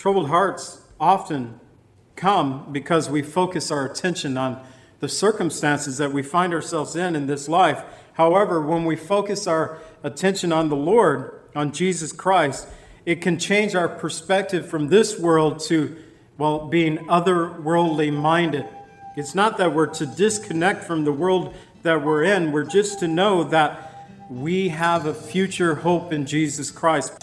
Troubled hearts often come because we focus our attention on the circumstances that we find ourselves in in this life. However, when we focus our attention on the Lord, on Jesus Christ, it can change our perspective from this world to, well, being otherworldly minded. It's not that we're to disconnect from the world that we're in, we're just to know that we have a future hope in Jesus Christ.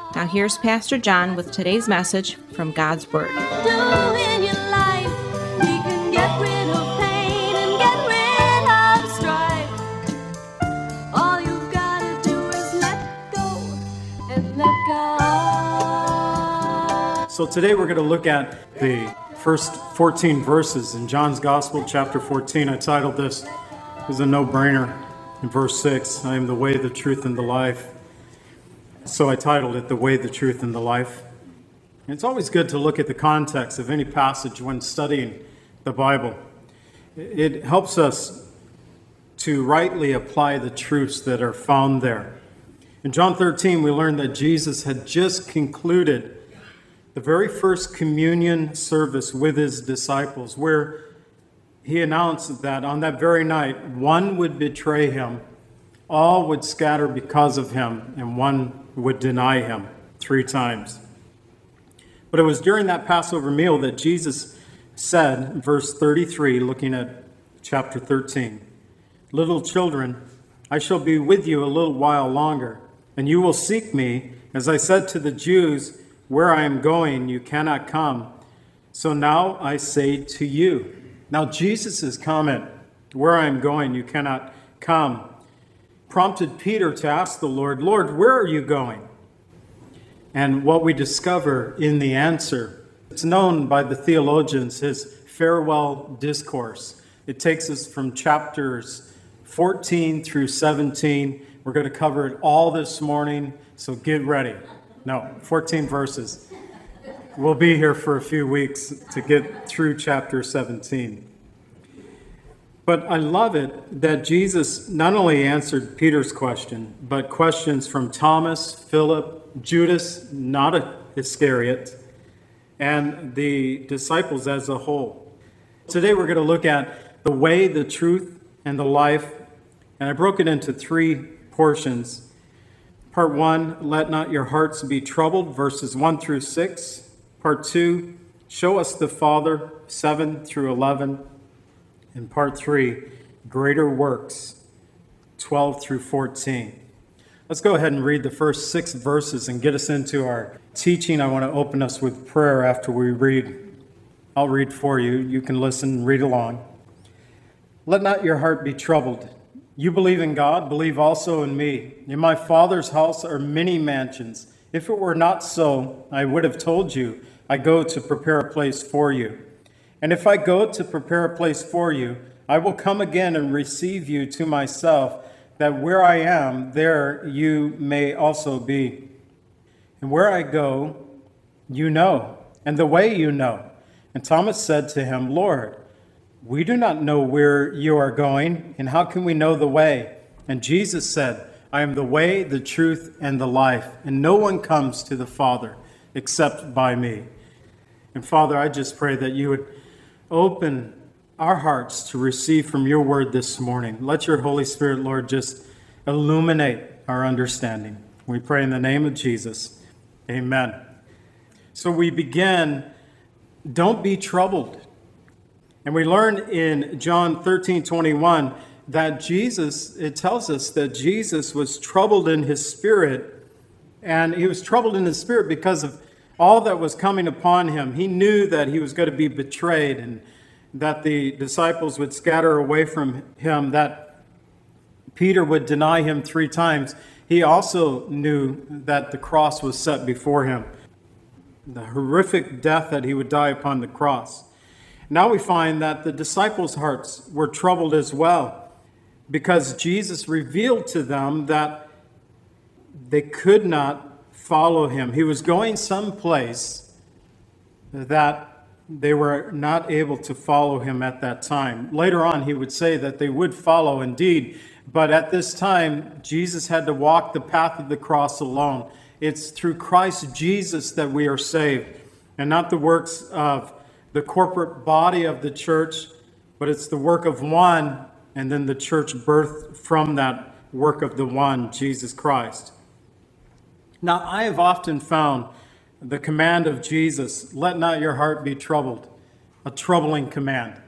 Now, here's Pastor John with today's message from God's Word. do in your life. We can get rid of pain and get rid of strife. All you've gotta do is let go and let God. So today we're going to look at the first 14 verses in John's Gospel, chapter 14. I titled this as a no brainer in verse 6 I am the way, the truth, and the life. So I titled it The Way, the Truth, and the Life. And it's always good to look at the context of any passage when studying the Bible. It helps us to rightly apply the truths that are found there. In John 13, we learned that Jesus had just concluded the very first communion service with his disciples, where he announced that on that very night, one would betray him, all would scatter because of him, and one would deny him three times. But it was during that Passover meal that Jesus said, verse 33, looking at chapter 13, Little children, I shall be with you a little while longer, and you will seek me. As I said to the Jews, Where I am going, you cannot come. So now I say to you. Now, Jesus' comment, Where I am going, you cannot come, prompted Peter to ask the Lord, Lord, where are you going? And what we discover in the answer, it's known by the theologians, his farewell discourse. It takes us from chapters 14 through 17. We're going to cover it all this morning, so get ready. No, 14 verses. We'll be here for a few weeks to get through chapter 17. But I love it that Jesus not only answered Peter's question, but questions from Thomas, Philip, Judas, not Iscariot, and the disciples as a whole. Today we're going to look at the way, the truth, and the life. And I broke it into three portions. Part one, let not your hearts be troubled, verses 1 through 6. Part two, show us the Father, 7 through 11. And part three, greater works, 12 through 14. Let's go ahead and read the first six verses and get us into our teaching. I want to open us with prayer after we read. I'll read for you. You can listen read along. Let not your heart be troubled. You believe in God, believe also in me. In my Father's house are many mansions. If it were not so, I would have told you, I go to prepare a place for you. And if I go to prepare a place for you, I will come again and receive you to myself, that where I am, there you may also be. And where I go, you know, and the way you know. And Thomas said to him, Lord, we do not know where you are going, and how can we know the way? And Jesus said, I am the way, the truth, and the life, and no one comes to the Father except by me. And Father, I just pray that you would open our hearts to receive from your word this morning. Let your Holy Spirit, Lord, just illuminate our understanding. We pray in the name of Jesus. Amen. So we begin, don't be troubled. And we learn in John 13 21 that Jesus, it tells us that Jesus was troubled in his spirit, and he was troubled in his spirit because of all that was coming upon him. He knew that he was going to be betrayed and that the disciples would scatter away from him, that Peter would deny him three times. He also knew that the cross was set before him, the horrific death that he would die upon the cross. Now we find that the disciples' hearts were troubled as well because Jesus revealed to them that they could not follow him. He was going someplace that they were not able to follow him at that time. Later on, he would say that they would follow indeed, but at this time, Jesus had to walk the path of the cross alone. It's through Christ Jesus that we are saved, and not the works of the corporate body of the church, but it's the work of one, and then the church birthed from that work of the one, Jesus Christ. Now, I have often found the command of Jesus, let not your heart be troubled, a troubling command.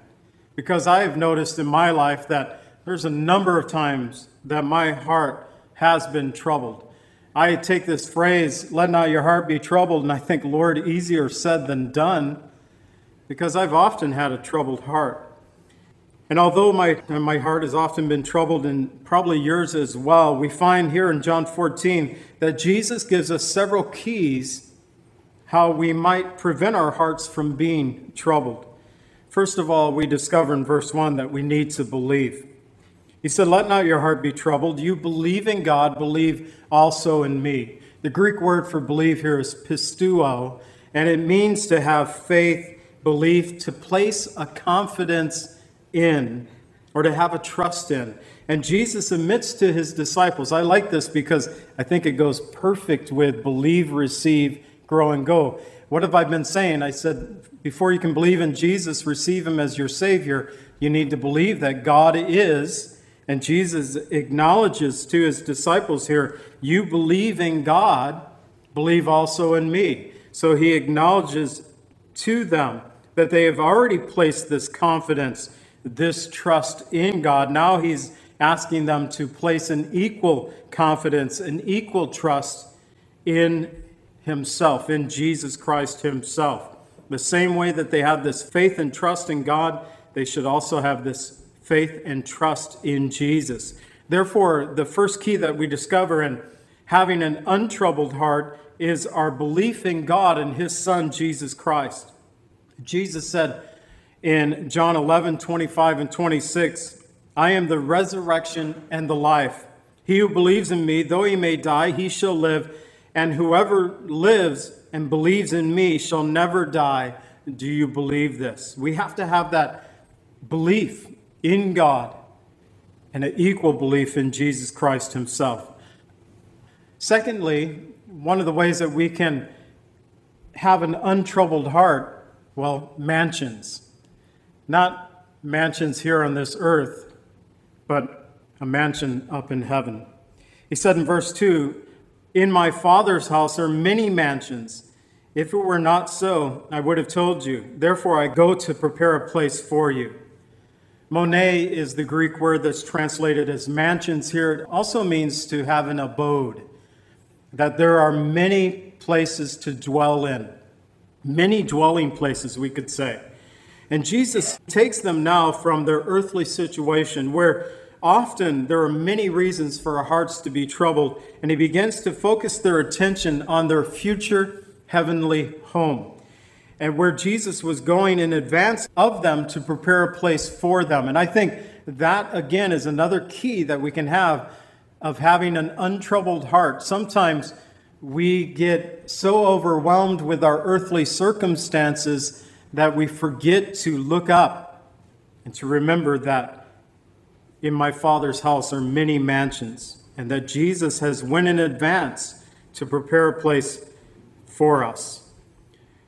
Because I have noticed in my life that there's a number of times that my heart has been troubled. I take this phrase, let not your heart be troubled, and I think, Lord, easier said than done because I've often had a troubled heart. And although my, my heart has often been troubled, and probably yours as well, we find here in John 14 that Jesus gives us several keys how we might prevent our hearts from being troubled. First of all, we discover in verse 1 that we need to believe. He said, Let not your heart be troubled. You believe in God, believe also in me. The Greek word for believe here is pisteuo, and it means to have faith belief, to place a confidence in or to have a trust in. And Jesus admits to his disciples, I like this because I think it goes perfect with believe, receive, grow, and go. What have I been saying? I said, before you can believe in Jesus, receive him as your Savior, you need to believe that God is. And Jesus acknowledges to his disciples here, You believe in God, believe also in me. So he acknowledges to them that they have already placed this confidence, this trust in God. Now he's asking them to place an equal confidence, an equal trust in himself, in Jesus Christ himself. The same way that they have this faith and trust in God, they should also have this faith and trust in Jesus. Therefore, the first key that we discover in having an untroubled heart is our belief in God and his son, Jesus Christ. Jesus said in John 11, 25 and 26, I am the resurrection and the life. He who believes in me, though he may die, he shall live, and whoever lives and believes in me shall never die. Do you believe this? We have to have that belief in God and an equal belief in Jesus Christ himself. Secondly, one of the ways that we can have an untroubled heart well, mansions. Not mansions here on this earth, but a mansion up in heaven. He said in verse 2 In my Father's house are many mansions. If it were not so, I would have told you. Therefore, I go to prepare a place for you. Mone is the Greek word that's translated as mansions here. It also means to have an abode, that there are many places to dwell in many dwelling places, we could say. And Jesus takes them now from their earthly situation where often there are many reasons for our hearts to be troubled, and he begins to focus their attention on their future heavenly home. And where Jesus was going in advance of them to prepare a place for them. And I think that, again, is another key that we can have of having an untroubled heart. Sometimes we get so overwhelmed with our earthly circumstances that we forget to look up and to remember that in my Father's house are many mansions and that Jesus has went in advance to prepare a place for us.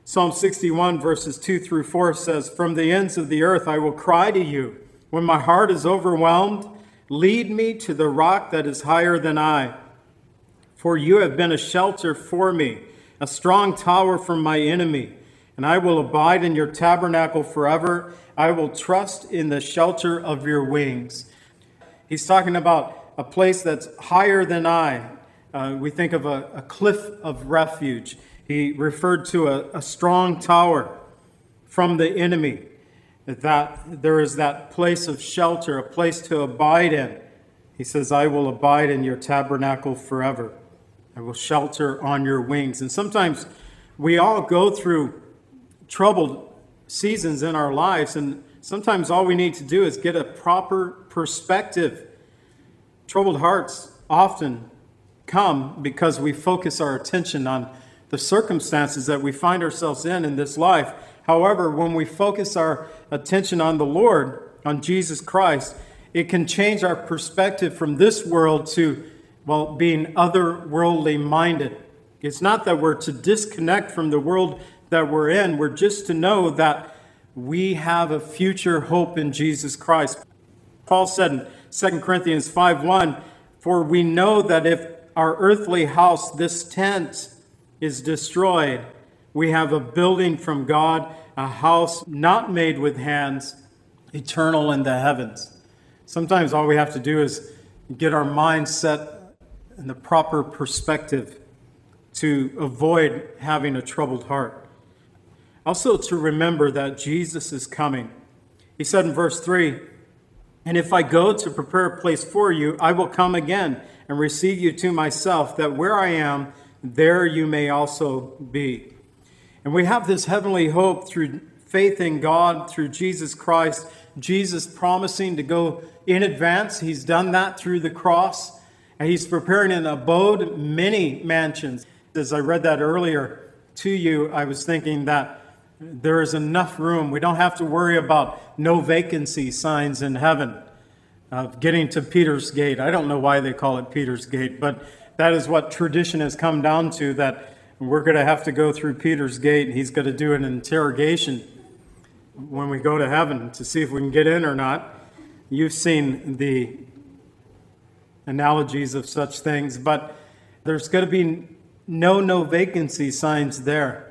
Psalm 61 verses 2 through 4 says, From the ends of the earth I will cry to you. When my heart is overwhelmed, lead me to the rock that is higher than I for you have been a shelter for me, a strong tower from my enemy. And I will abide in your tabernacle forever. I will trust in the shelter of your wings. He's talking about a place that's higher than I. Uh, we think of a, a, cliff of refuge. He referred to a, a strong tower from the enemy, that there is that place of shelter, a place to abide in. He says, I will abide in your tabernacle forever. I will shelter on your wings. And sometimes we all go through troubled seasons in our lives, and sometimes all we need to do is get a proper perspective. Troubled hearts often come because we focus our attention on the circumstances that we find ourselves in in this life. However, when we focus our attention on the Lord, on Jesus Christ, it can change our perspective from this world to, well, being otherworldly minded. It's not that we're to disconnect from the world that we're in. We're just to know that we have a future hope in Jesus Christ. Paul said in 2 Corinthians 5:1, "For we know that if our earthly house, this tent, is destroyed, we have a building from God, a house not made with hands, eternal in the heavens." Sometimes all we have to do is get our mind set in the proper perspective to avoid having a troubled heart. Also, to remember that Jesus is coming. He said in verse 3 And if I go to prepare a place for you, I will come again and receive you to myself, that where I am, there you may also be. And we have this heavenly hope through faith in God, through Jesus Christ. Jesus promising to go in advance. He's done that through the cross. And he's preparing an abode, many mansions. As I read that earlier to you, I was thinking that there is enough room. We don't have to worry about no vacancy signs in heaven. Uh, getting to Peter's Gate. I don't know why they call it Peter's Gate, but that is what tradition has come down to that we're going to have to go through Peter's Gate. And he's going to do an interrogation when we go to heaven to see if we can get in or not. You've seen the analogies of such things, but there's going to be no no vacancy signs there.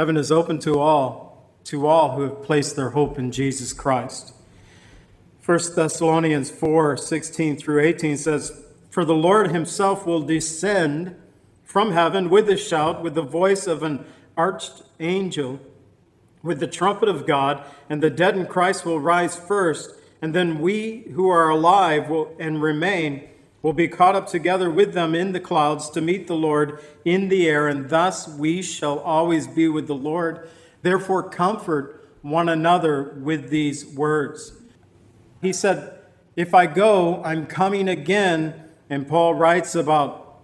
Heaven is open to all, to all who have placed their hope in Jesus Christ. 1 Thessalonians 4 16 through 18 says, For the Lord himself will descend from heaven with a shout, with the voice of an archangel, with the trumpet of God, and the dead in Christ will rise first, and then we who are alive will, and remain will be caught up together with them in the clouds to meet the Lord in the air, and thus we shall always be with the Lord. Therefore, comfort one another with these words. He said, If I go, I'm coming again. And Paul writes about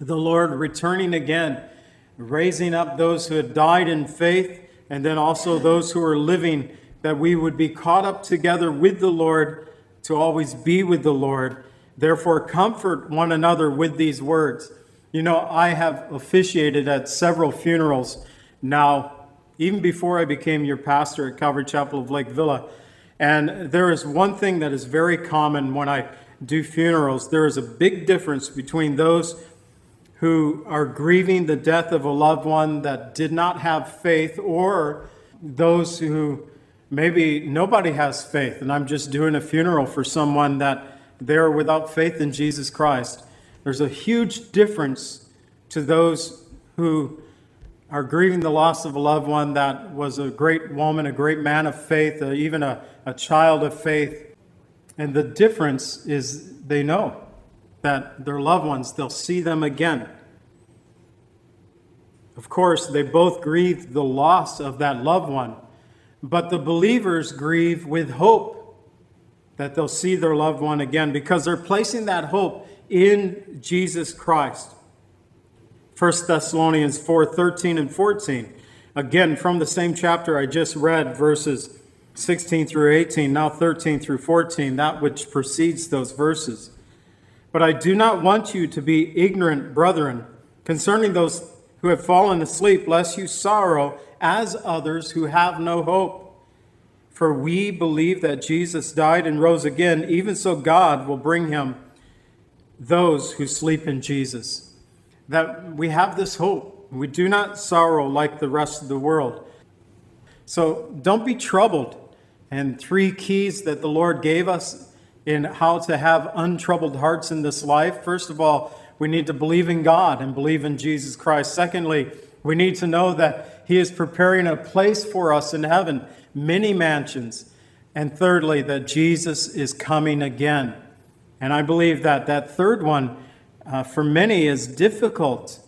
the Lord returning again, raising up those who had died in faith, and then also those who are living, that we would be caught up together with the Lord to always be with the Lord. Therefore, comfort one another with these words. You know, I have officiated at several funerals now, even before I became your pastor at Calvary Chapel of Lake Villa. And there is one thing that is very common when I do funerals there is a big difference between those who are grieving the death of a loved one that did not have faith or those who maybe nobody has faith and I'm just doing a funeral for someone that they're without faith in Jesus Christ. There's a huge difference to those who are grieving the loss of a loved one that was a great woman, a great man of faith, uh, even a, a child of faith. And the difference is they know that their loved ones, they'll see them again. Of course, they both grieve the loss of that loved one, but the believers grieve with hope that they'll see their loved one again because they're placing that hope in Jesus Christ. 1 Thessalonians 4 13 and 14. Again, from the same chapter I just read, verses 16 through 18, now 13 through 14, that which precedes those verses. But I do not want you to be ignorant, brethren, concerning those who have fallen asleep, lest you sorrow as others who have no hope. For we believe that Jesus died and rose again, even so God will bring him those who sleep in Jesus. That we have this hope We do not sorrow like the rest of the world. So don't be troubled. And three keys that the Lord gave us in how to have untroubled hearts in this life. First of all, we need to believe in God and believe in Jesus Christ. Secondly, we need to know that He is preparing a place for us in heaven, many mansions. And thirdly, that Jesus is coming again. And I believe that that third one, uh, for many, is difficult.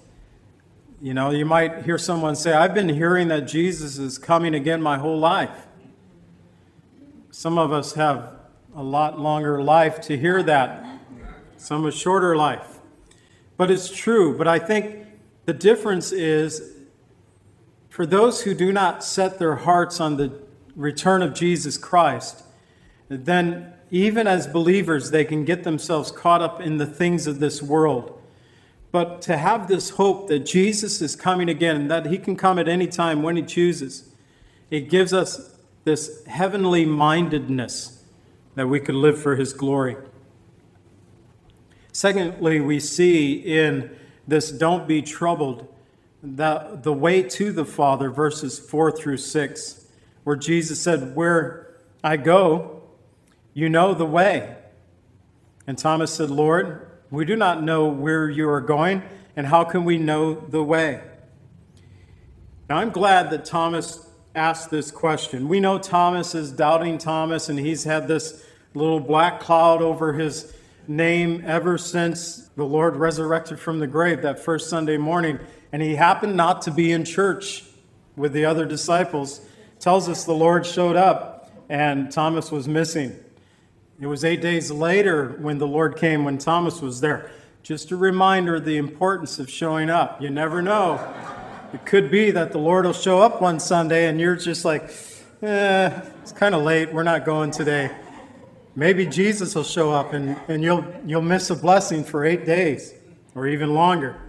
You know, you might hear someone say, I've been hearing that Jesus is coming again my whole life. Some of us have a lot longer life to hear that, some a shorter life. But it's true. But I think the difference is for those who do not set their hearts on the return of Jesus Christ, then even as believers, they can get themselves caught up in the things of this world. But to have this hope that Jesus is coming again that he can come at any time when he chooses, it gives us this heavenly mindedness that we could live for his glory. Secondly, we see in this don't be troubled the, the way to the Father, verses 4 through 6, where Jesus said, Where I go, you know the way. And Thomas said, Lord, we do not know where you are going, and how can we know the way? Now, I'm glad that Thomas asked this question. We know Thomas is doubting Thomas, and he's had this little black cloud over his name ever since the Lord resurrected from the grave that first Sunday morning. And he happened not to be in church with the other disciples. Tells us the Lord showed up and Thomas was missing. It was eight days later when the Lord came when Thomas was there. Just a reminder of the importance of showing up. You never know. It could be that the Lord will show up one Sunday and you're just like, eh, it's kind of late. We're not going today. Maybe Jesus will show up and, and you'll, you'll miss a blessing for eight days or even longer.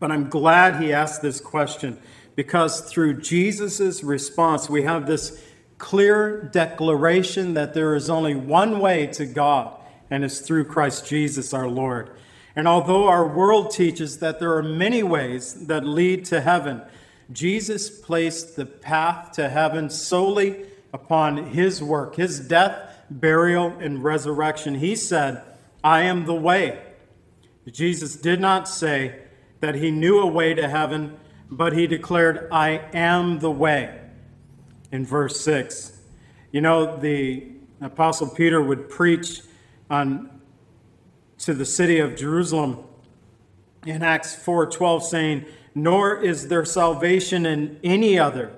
But I'm glad he asked this question because through Jesus' response, we have this clear declaration that there is only one way to God, and it's through Christ Jesus our Lord. And although our world teaches that there are many ways that lead to heaven, Jesus placed the path to heaven solely upon his work, his death burial, and resurrection. He said, I am the way. Jesus did not say that he knew a way to heaven, but he declared, I am the way in verse 6. You know, the Apostle Peter would preach on to the city of Jerusalem in Acts 4:12 saying, "Nor is there salvation in any other,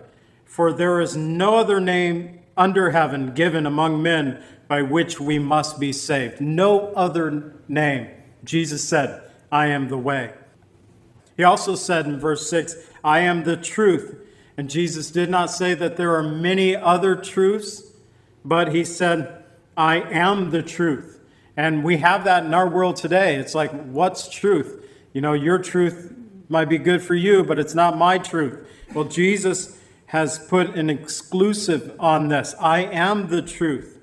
for there is no other name under heaven given among men by which we must be saved. No other name. Jesus said, I am the way. He also said in verse 6, I am the truth. And Jesus did not say that there are many other truths, but he said, I am the truth. And we have that in our world today. It's like, what's truth? You know, your truth might be good for you, but it's not my truth. Well, Jesus has put an exclusive on this. I am the truth.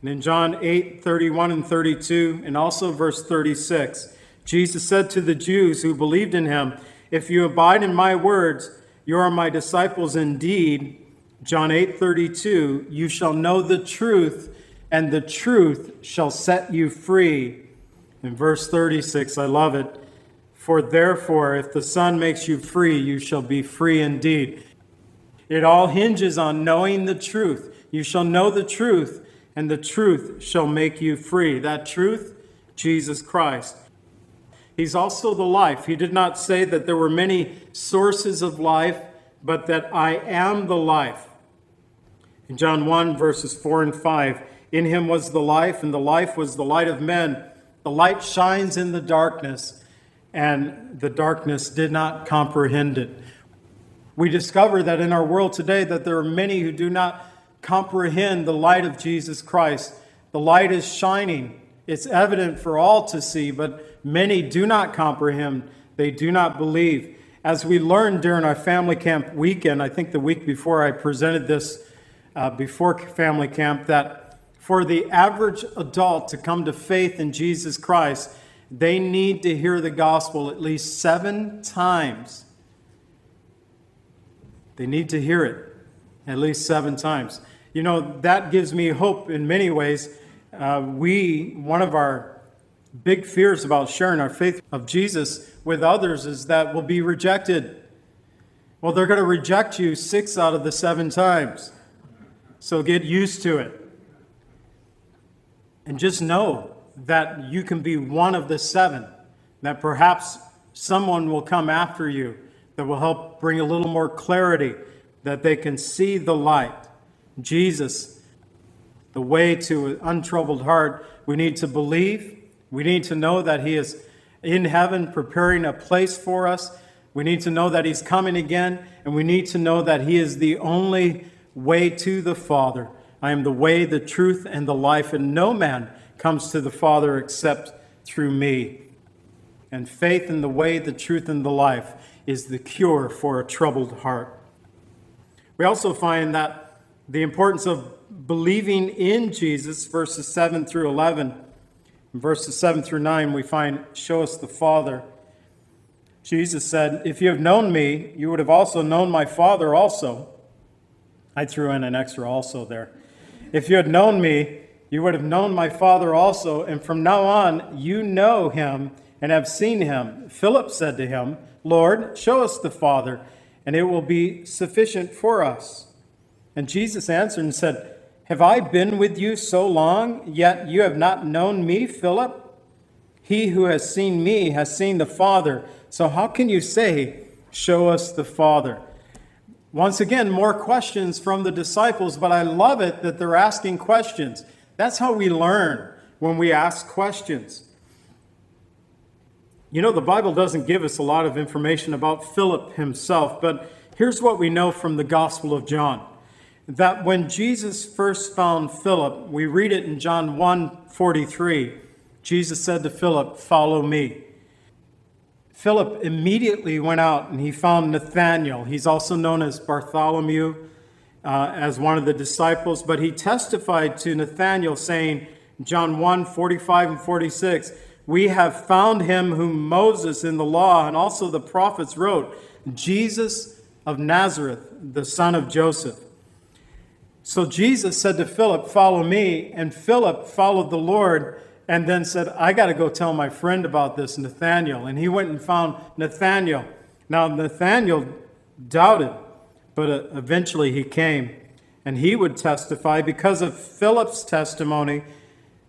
And in John 8, 31 and 32, and also verse 36, Jesus said to the Jews who believed in him, If you abide in my words, you are my disciples indeed. John 8, 32, you shall know the truth, and the truth shall set you free. In verse 36, I love it. For therefore, if the Son makes you free, you shall be free indeed. It all hinges on knowing the truth. You shall know the truth, and the truth shall make you free. That truth, Jesus Christ. He's also the life. He did not say that there were many sources of life, but that I am the life. In John 1, verses 4 and 5, in him was the life, and the life was the light of men. The light shines in the darkness, and the darkness did not comprehend it. We discover that in our world today that there are many who do not comprehend the light of Jesus Christ. The light is shining. It's evident for all to see, but many do not comprehend. They do not believe. As we learned during our family camp weekend, I think the week before I presented this uh, before family camp, that for the average adult to come to faith in Jesus Christ, they need to hear the gospel at least seven times. They need to hear it at least seven times. You know, that gives me hope in many ways. Uh, we, one of our big fears about sharing our faith of Jesus with others is that we'll be rejected. Well, they're going to reject you six out of the seven times. So get used to it. And just know that you can be one of the seven, that perhaps someone will come after you that will help bring a little more clarity, that they can see the light. Jesus, the way to an untroubled heart, we need to believe. We need to know that He is in heaven preparing a place for us. We need to know that He's coming again, and we need to know that He is the only way to the Father. I am the way, the truth, and the life, and no man comes to the Father except through me. And faith in the way, the truth, and the life is the cure for a troubled heart. We also find that the importance of believing in Jesus, verses 7 through 11. In verses 7 through 9, we find, Show us the Father. Jesus said, If you have known me, you would have also known my Father also. I threw in an extra also there. If you had known me, you would have known my Father also, and from now on you know him and have seen him. Philip said to him, Lord, show us the Father, and it will be sufficient for us. And Jesus answered and said, Have I been with you so long, yet you have not known me, Philip? He who has seen me has seen the Father. So how can you say, Show us the Father? Once again, more questions from the disciples, but I love it that they're asking questions. That's how we learn when we ask questions. You know, the Bible doesn't give us a lot of information about Philip himself, but here's what we know from the Gospel of John that when Jesus first found Philip, we read it in John 1 43. Jesus said to Philip, Follow me. Philip immediately went out and he found Nathanael. He's also known as Bartholomew, uh, as one of the disciples, but he testified to Nathanael, saying, John 1 45 and 46, we have found him whom Moses in the law and also the prophets wrote, Jesus of Nazareth, the son of Joseph. So Jesus said to Philip, Follow me. And Philip followed the Lord and then said, I got to go tell my friend about this, Nathaniel. And he went and found Nathaniel. Now, Nathaniel doubted, but uh, eventually he came. And he would testify because of Philip's testimony.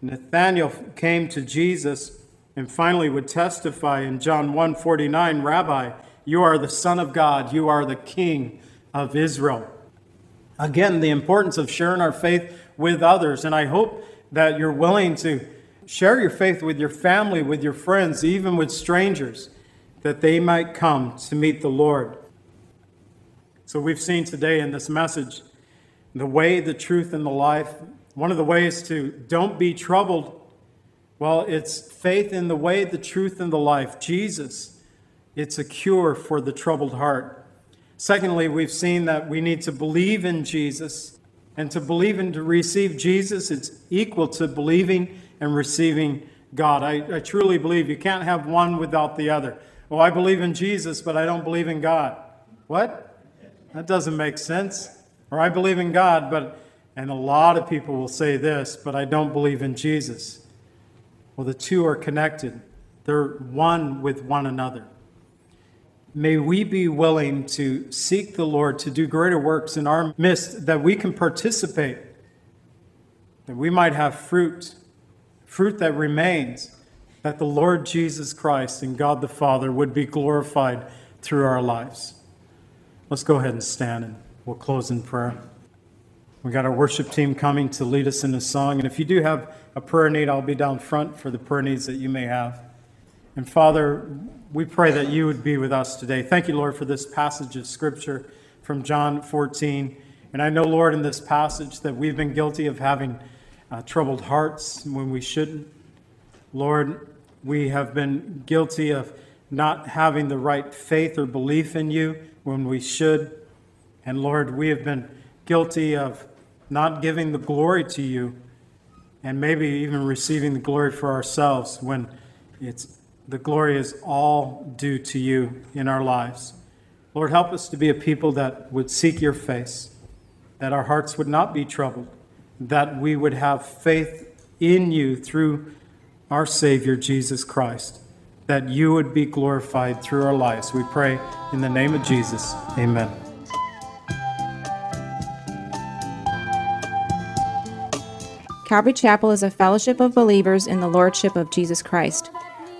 Nathaniel came to Jesus and finally would testify in John 1:49, Rabbi, you are the Son of God, you are the King of Israel. Again, the importance of sharing our faith with others, and I hope that you're willing to share your faith with your family, with your friends, even with strangers, that they might come to meet the Lord. So, we've seen today in this message the way, the truth, and the life. One of the ways to don't be troubled well, it's faith in the way, the truth, and the life. Jesus, it's a cure for the troubled heart. Secondly, we've seen that we need to believe in Jesus. And to believe and to receive Jesus, it's equal to believing and receiving God. I, I truly believe you can't have one without the other. Well, I believe in Jesus, but I don't believe in God. What? That doesn't make sense. Or I believe in God, but, and a lot of people will say this, but I don't believe in Jesus. Well, the two are connected, they're one with one another. May we be willing to seek the Lord to do greater works in our midst that we can participate, that we might have fruit, fruit that remains, that the Lord Jesus Christ and God the Father would be glorified through our lives. Let's go ahead and stand and we'll close in prayer. We got our worship team coming to lead us in a song. And if you do have a prayer need, I'll be down front for the prayer needs that you may have. And Father, we pray that you would be with us today. Thank you, Lord, for this passage of Scripture from John 14. And I know, Lord, in this passage that we've been guilty of having uh, troubled hearts when we shouldn't. Lord, we have been guilty of not having the right faith or belief in you when we should. And Lord, we have been guilty of not giving the glory to you and maybe even receiving the glory for ourselves when It's the glory is all due to you in our lives. Lord, help us to be a people that would seek your face, that our hearts would not be troubled, that we would have faith in you through our Savior, Jesus Christ, that you would be glorified through our lives. We pray in the name of Jesus. Amen. Calvary Chapel is a fellowship of believers in the Lordship of Jesus Christ.